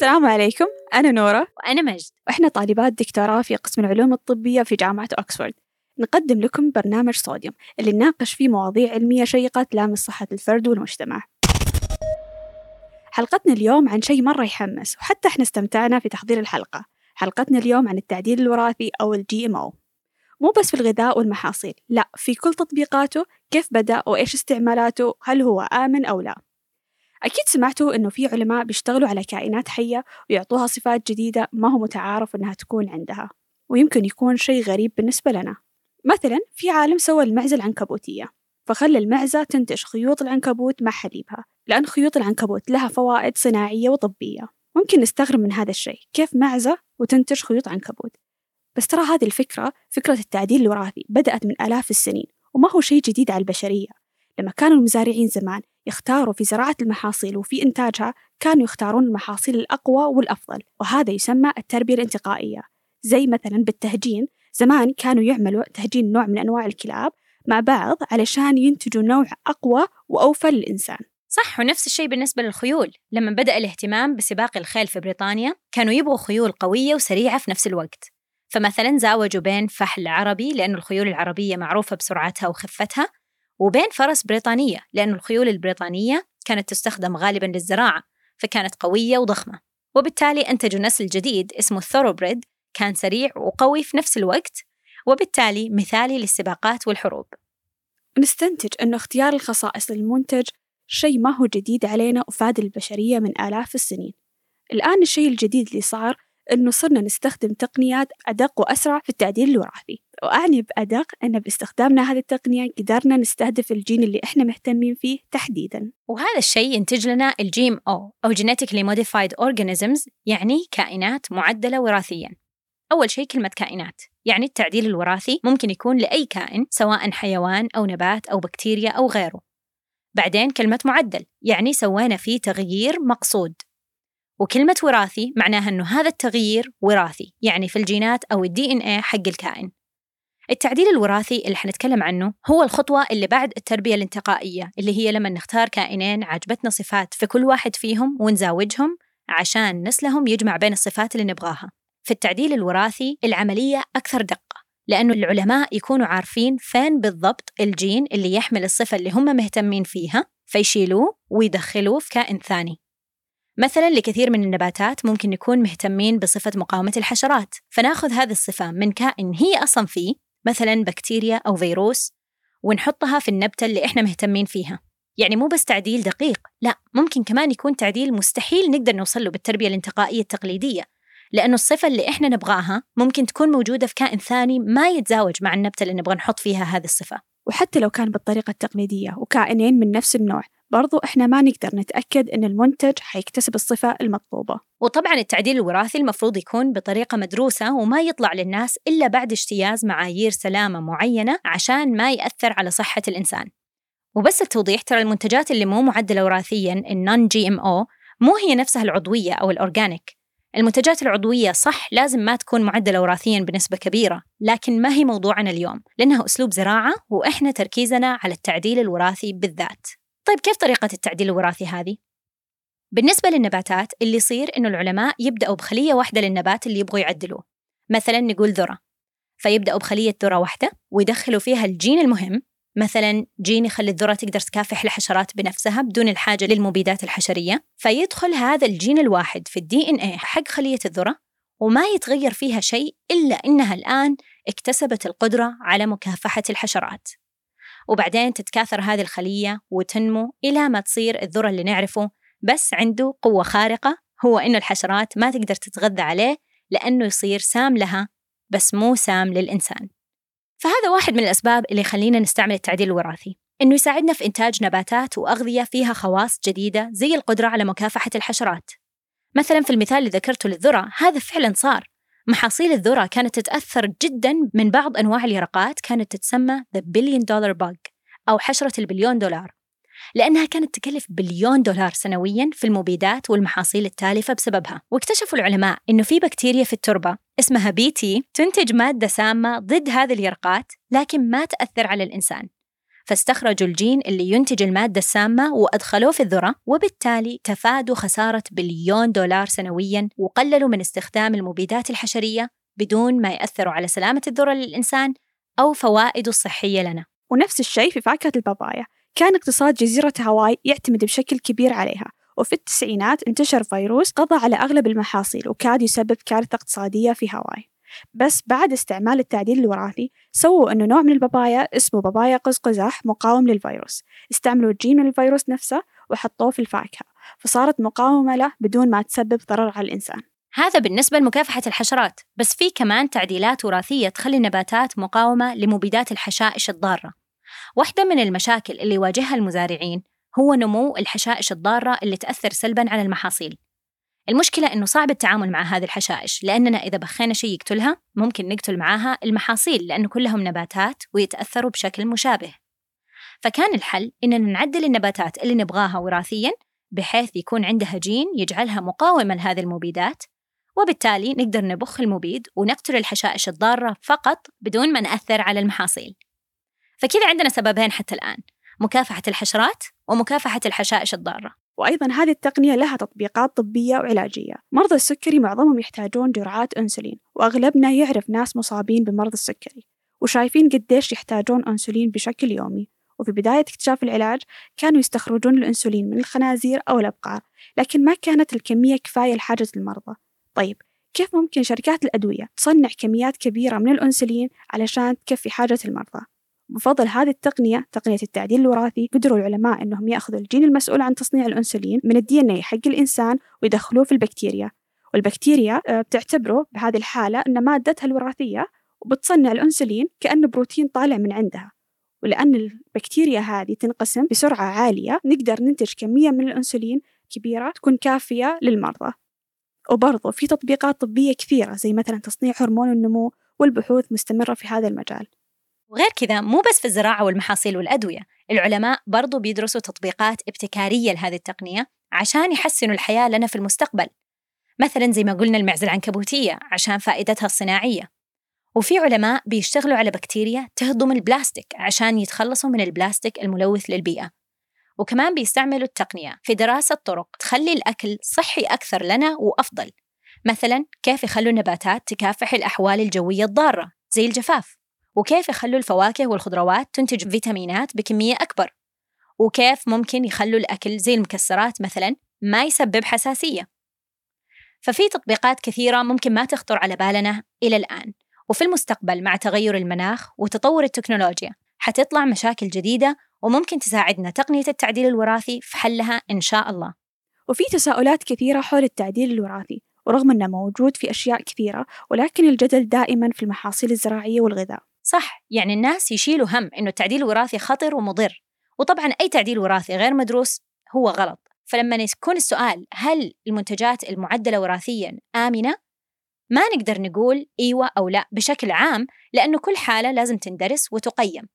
السلام عليكم. أنا نورة. وأنا مجد. وإحنا طالبات دكتوراه في قسم العلوم الطبية في جامعة أكسفورد. نقدم لكم برنامج صوديوم اللي نناقش فيه مواضيع علمية شيقة تلامس صحة الفرد والمجتمع. حلقتنا اليوم عن شيء مرة يحمس وحتى إحنا استمتعنا في تحضير الحلقة. حلقتنا اليوم عن التعديل الوراثي أو الجي ام أو مو بس في الغذاء والمحاصيل لا في كل تطبيقاته كيف بدأ وإيش استعمالاته هل هو آمن أو لا. أكيد سمعتوا إنه في علماء بيشتغلوا على كائنات حية ويعطوها صفات جديدة ما هو متعارف إنها تكون عندها ويمكن يكون شيء غريب بالنسبة لنا. مثلا في عالم سوى المعزة العنكبوتية فخلى المعزة تنتج خيوط العنكبوت مع حليبها لأن خيوط العنكبوت لها فوائد صناعية وطبية. ممكن نستغرب من هذا الشيء كيف معزة وتنتج خيوط عنكبوت؟ بس ترى هذه الفكرة فكرة التعديل الوراثي بدأت من آلاف السنين وما هو شيء جديد على البشرية. لما كانوا المزارعين زمان يختاروا في زراعة المحاصيل وفي إنتاجها كانوا يختارون المحاصيل الأقوى والأفضل وهذا يسمى التربية الانتقائية. زي مثلا بالتهجين زمان كانوا يعملوا تهجين نوع من أنواع الكلاب مع بعض علشان ينتجوا نوع أقوى وأوفى للإنسان. صح ونفس الشيء بالنسبة للخيول. لما بدأ الاهتمام بسباق الخيل في بريطانيا كانوا يبغوا خيول قوية وسريعة في نفس الوقت. فمثلا زاوجوا بين فحل عربي لأن الخيول العربية معروفة بسرعتها وخفتها وبين فرس بريطانية لأن الخيول البريطانية كانت تستخدم غالبا للزراعة فكانت قوية وضخمة. وبالتالي أنتجوا نسل جديد اسمه الثوروبريد كان سريع وقوي في نفس الوقت وبالتالي مثالي للسباقات والحروب. نستنتج أن اختيار الخصائص للمنتج شيء ما هو جديد علينا وفاد البشرية من آلاف السنين. الآن الشيء الجديد اللي صار أنه صرنا نستخدم تقنيات أدق وأسرع في التعديل الوراثي. وأعني بأدق أن باستخدامنا هذه التقنية قدرنا نستهدف الجين اللي إحنا مهتمين فيه تحديداً. وهذا الشيء ينتج لنا ال GMO أو Genetically Modified Organisms يعني كائنات معدلة وراثياً. أول شيء كلمة كائنات يعني التعديل الوراثي ممكن يكون لأي كائن سواء حيوان أو نبات أو بكتيريا أو غيره. بعدين كلمة معدل يعني سوينا فيه تغيير مقصود. وكلمة وراثي معناها أنه هذا التغيير وراثي يعني في الجينات أو الدي إن إيه حق الكائن. التعديل الوراثي اللي حنتكلم عنه هو الخطوة اللي بعد التربية الانتقائية اللي هي لما نختار كائنين عجبتنا صفات في كل واحد فيهم ونزاوجهم عشان نسلهم يجمع بين الصفات اللي نبغاها. في التعديل الوراثي العملية أكثر دقة لأنه العلماء يكونوا عارفين فين بالضبط الجين اللي يحمل الصفة اللي هم مهتمين فيها فيشيلوه ويدخلوه في كائن ثاني. مثلا لكثير من النباتات ممكن نكون مهتمين بصفة مقاومة الحشرات. فناخذ هذه الصفة من كائن هي أصلا فيه مثلا بكتيريا أو فيروس ونحطها في النبتة اللي إحنا مهتمين فيها. يعني مو بس تعديل دقيق لا ممكن كمان يكون تعديل مستحيل نقدر نوصل له بالتربية الانتقائية التقليدية. لأنه الصفة اللي إحنا نبغاها ممكن تكون موجودة في كائن ثاني ما يتزاوج مع النبتة اللي نبغى نحط فيها هذه الصفة. وحتى لو كان بالطريقة التقليدية وكائنين من نفس النوع برضو إحنا ما نقدر نتأكد أن المنتج حيكتسب الصفة المطلوبة. وطبعا التعديل الوراثي المفروض يكون بطريقة مدروسة وما يطلع للناس إلا بعد اجتياز معايير سلامة معينة عشان ما يأثر على صحة الإنسان. وبس التوضيح ترى المنتجات اللي مو معدلة وراثيا ال non GMO مو هي نفسها العضوية أو ال organic المنتجات العضوية صح لازم ما تكون معدلة وراثيا بنسبة كبيرة لكن ما هي موضوعنا اليوم؟ لأنها أسلوب زراعة وإحنا تركيزنا على التعديل الوراثي بالذات. طيب كيف طريقة التعديل الوراثي هذه؟ بالنسبة للنباتات اللي يصير إنه العلماء يبدأوا بخلية واحدة للنبات اللي يبغوا يعدلوه. مثلا نقول ذرة. فيبدأوا بخلية ذرة واحدة ويدخلوا فيها الجين المهم. مثلا جين يخلي الذرة تقدر تكافح الحشرات بنفسها بدون الحاجة للمبيدات الحشرية. فيدخل هذا الجين الواحد في ال DNA حق خلية الذرة وما يتغير فيها شيء إلا إنها الآن اكتسبت القدرة على مكافحة الحشرات. وبعدين تتكاثر هذه الخلية وتنمو إلى ما تصير الذرة اللي نعرفه بس عنده قوة خارقة هو إنه الحشرات ما تقدر تتغذى عليه لأنه يصير سام لها بس مو سام للإنسان. فهذا واحد من الأسباب اللي يخلينا نستعمل التعديل الوراثي إنه يساعدنا في إنتاج نباتات وأغذية فيها خواص جديدة زي القدرة على مكافحة الحشرات. مثلا في المثال اللي ذكرته للذرة هذا فعلا صار. محاصيل الذرة كانت تتأثر جدا من بعض أنواع اليرقات كانت تتسمى The Billion Dollar Bug أو حشرة البليون دولار. لأنها كانت تكلف بليون دولار سنويا في المبيدات والمحاصيل التالفة بسببها. واكتشفوا العلماء أنه في بكتيريا في التربة اسمها BT تنتج مادة سامة ضد هذه اليرقات لكن ما تأثر على الإنسان. فاستخرجوا الجين اللي ينتج المادة السامة وأدخلوه في الذرة وبالتالي تفادوا خسارة بليون دولار سنوياً وقللوا من استخدام المبيدات الحشرية بدون ما يأثروا على سلامة الذرة للإنسان أو فوائده الصحية لنا. ونفس الشيء في فاكهة البابايا. كان اقتصاد جزيرة هاواي يعتمد بشكل كبير عليها وفي التسعينات انتشر فيروس قضى على أغلب المحاصيل وكاد يسبب كارثة اقتصادية في هاواي. بس بعد استعمال التعديل الوراثي سووا أنه نوع من البابايا اسمه بابايا قوس قزح مقاوم للفيروس. استعملوا الجين من الفيروس نفسه وحطوه في الفاكهة فصارت مقاومة له بدون ما تسبب ضرر على الإنسان. هذا بالنسبة لمكافحة الحشرات بس في كمان تعديلات وراثية تخلي النباتات مقاومة لمبيدات الحشائش الضارة. واحدة من المشاكل اللي يواجهها المزارعين هو نمو الحشائش الضارة اللي تأثر سلباً على المحاصيل. المشكلة إنه صعب التعامل مع هذه الحشائش لأننا إذا بخينا شيء يقتلها ممكن نقتل معاها المحاصيل لأنه كلهم نباتات ويتأثروا بشكل مشابه. فكان الحل إننا نعدل النباتات اللي نبغاها وراثياً بحيث يكون عندها جين يجعلها مقاومة لهذه المبيدات وبالتالي نقدر نبخ المبيد ونقتل الحشائش الضارة فقط بدون ما نأثر على المحاصيل. فكذا عندنا سببين حتى الآن مكافحة الحشرات ومكافحة الحشائش الضارة. وأيضا هذه التقنية لها تطبيقات طبية وعلاجية. مرضى السكري معظمهم يحتاجون جرعات أنسولين وأغلبنا يعرف ناس مصابين بمرض السكري وشايفين قديش يحتاجون أنسولين بشكل يومي. وفي بداية اكتشاف العلاج كانوا يستخرجون الأنسولين من الخنازير أو الأبقار لكن ما كانت الكمية كفاية لحاجة المرضى. طيب كيف ممكن شركات الأدوية تصنع كميات كبيرة من الأنسولين علشان تكفي حاجة المرضى؟ بفضل هذه التقنية تقنية التعديل الوراثي قدروا العلماء أنهم يأخذوا الجين المسؤول عن تصنيع الأنسولين من ال DNA حق الإنسان ويدخلوه في البكتيريا. والبكتيريا آه، بتعتبره بهذه الحالة أن مادتها الوراثية وبتصنع الأنسولين كأنه بروتين طالع من عندها. ولأن البكتيريا هذه تنقسم بسرعة عالية نقدر ننتج كمية من الأنسولين كبيرة تكون كافية للمرضى. وبرضه في تطبيقات طبية كثيرة زي مثلا تصنيع هرمون النمو والبحوث مستمرة في هذا المجال. وغير كذا مو بس في الزراعة والمحاصيل والأدوية العلماء برضو بيدرسوا تطبيقات ابتكارية لهذه التقنية عشان يحسنوا الحياة لنا في المستقبل. مثلا زي ما قلنا المعزة العنكبوتية عشان فائدتها الصناعية. وفي علماء بيشتغلوا على بكتيريا تهضم البلاستيك عشان يتخلصوا من البلاستيك الملوث للبيئة. وكمان بيستعملوا التقنية في دراسة طرق تخلي الأكل صحي أكثر لنا وأفضل. مثلا كيف يخلوا النباتات تكافح الأحوال الجوية الضارة زي الجفاف. وكيف يخلوا الفواكه والخضروات تنتج فيتامينات بكمية أكبر؟ وكيف ممكن يخلوا الأكل زي المكسرات مثلا ما يسبب حساسية؟ ففي تطبيقات كثيرة ممكن ما تخطر على بالنا إلى الآن وفي المستقبل مع تغير المناخ وتطور التكنولوجيا حتطلع مشاكل جديدة وممكن تساعدنا تقنية التعديل الوراثي في حلها إن شاء الله. وفي تساؤلات كثيرة حول التعديل الوراثي ورغم أنه موجود في أشياء كثيرة ولكن الجدل دائما في المحاصيل الزراعية والغذاء. صح يعني الناس يشيلوا هم إنه التعديل الوراثي خطر ومضر. وطبعا أي تعديل وراثي غير مدروس هو غلط. فلما يكون السؤال هل المنتجات المعدلة وراثيا آمنة؟ ما نقدر نقول إيوه أو لا بشكل عام لأنه كل حالة لازم تندرس وتقيم.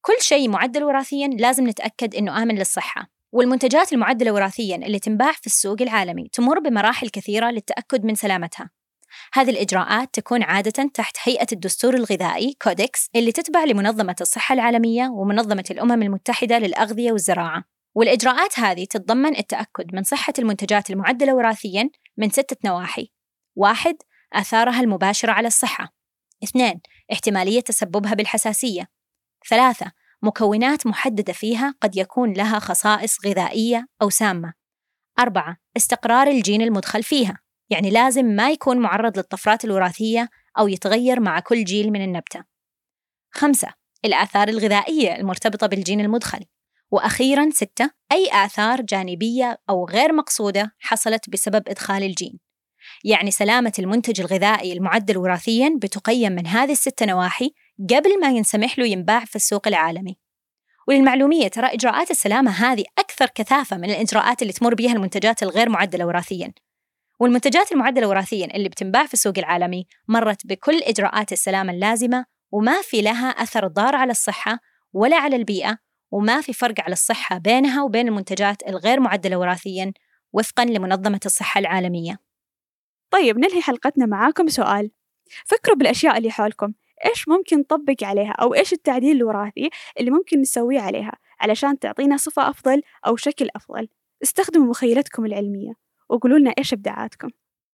كل شيء معدل وراثيا لازم نتأكد إنه آمن للصحة. والمنتجات المعدلة وراثيا اللي تنباع في السوق العالمي تمر بمراحل كثيرة للتأكد من سلامتها. هذه الإجراءات تكون عادة تحت هيئة الدستور الغذائي كودكس اللي تتبع لمنظمة الصحة العالمية ومنظمة الأمم المتحدة للأغذية والزراعة. والإجراءات هذه تتضمن التأكد من صحة المنتجات المعدلة وراثيا من ستة نواحي. واحد آثارها المباشرة على الصحة. اثنين احتمالية تسببها بالحساسية. ثلاثة مكونات محددة فيها قد يكون لها خصائص غذائية أو سامة. أربعة استقرار الجين المدخل فيها. يعني لازم ما يكون معرض للطفرات الوراثية أو يتغير مع كل جيل من النبتة. خمسة الآثار الغذائية المرتبطة بالجين المدخل. وأخيرا ستة أي آثار جانبية أو غير مقصودة حصلت بسبب إدخال الجين. يعني سلامة المنتج الغذائي المعدل وراثيا بتقيم من هذه الست نواحي قبل ما ينسمح له ينباع في السوق العالمي. وللمعلومية ترى إجراءات السلامة هذه أكثر كثافة من الإجراءات اللي تمر بها المنتجات الغير معدلة وراثيا. والمنتجات المعدلة وراثيا اللي بتنباع في السوق العالمي مرت بكل إجراءات السلامة اللازمة وما في لها أثر ضار على الصحة ولا على البيئة وما في فرق على الصحة بينها وبين المنتجات الغير معدلة وراثيا وفقا لمنظمة الصحة العالمية. طيب ننهي حلقتنا معاكم سؤال. فكروا بالأشياء اللي حولكم. إيش ممكن نطبق عليها؟ أو إيش التعديل الوراثي اللي ممكن نسويه عليها علشان تعطينا صفة أفضل أو شكل أفضل؟ استخدموا مخيلتكم العلمية. وقولوا لنا إيش إبداعاتكم؟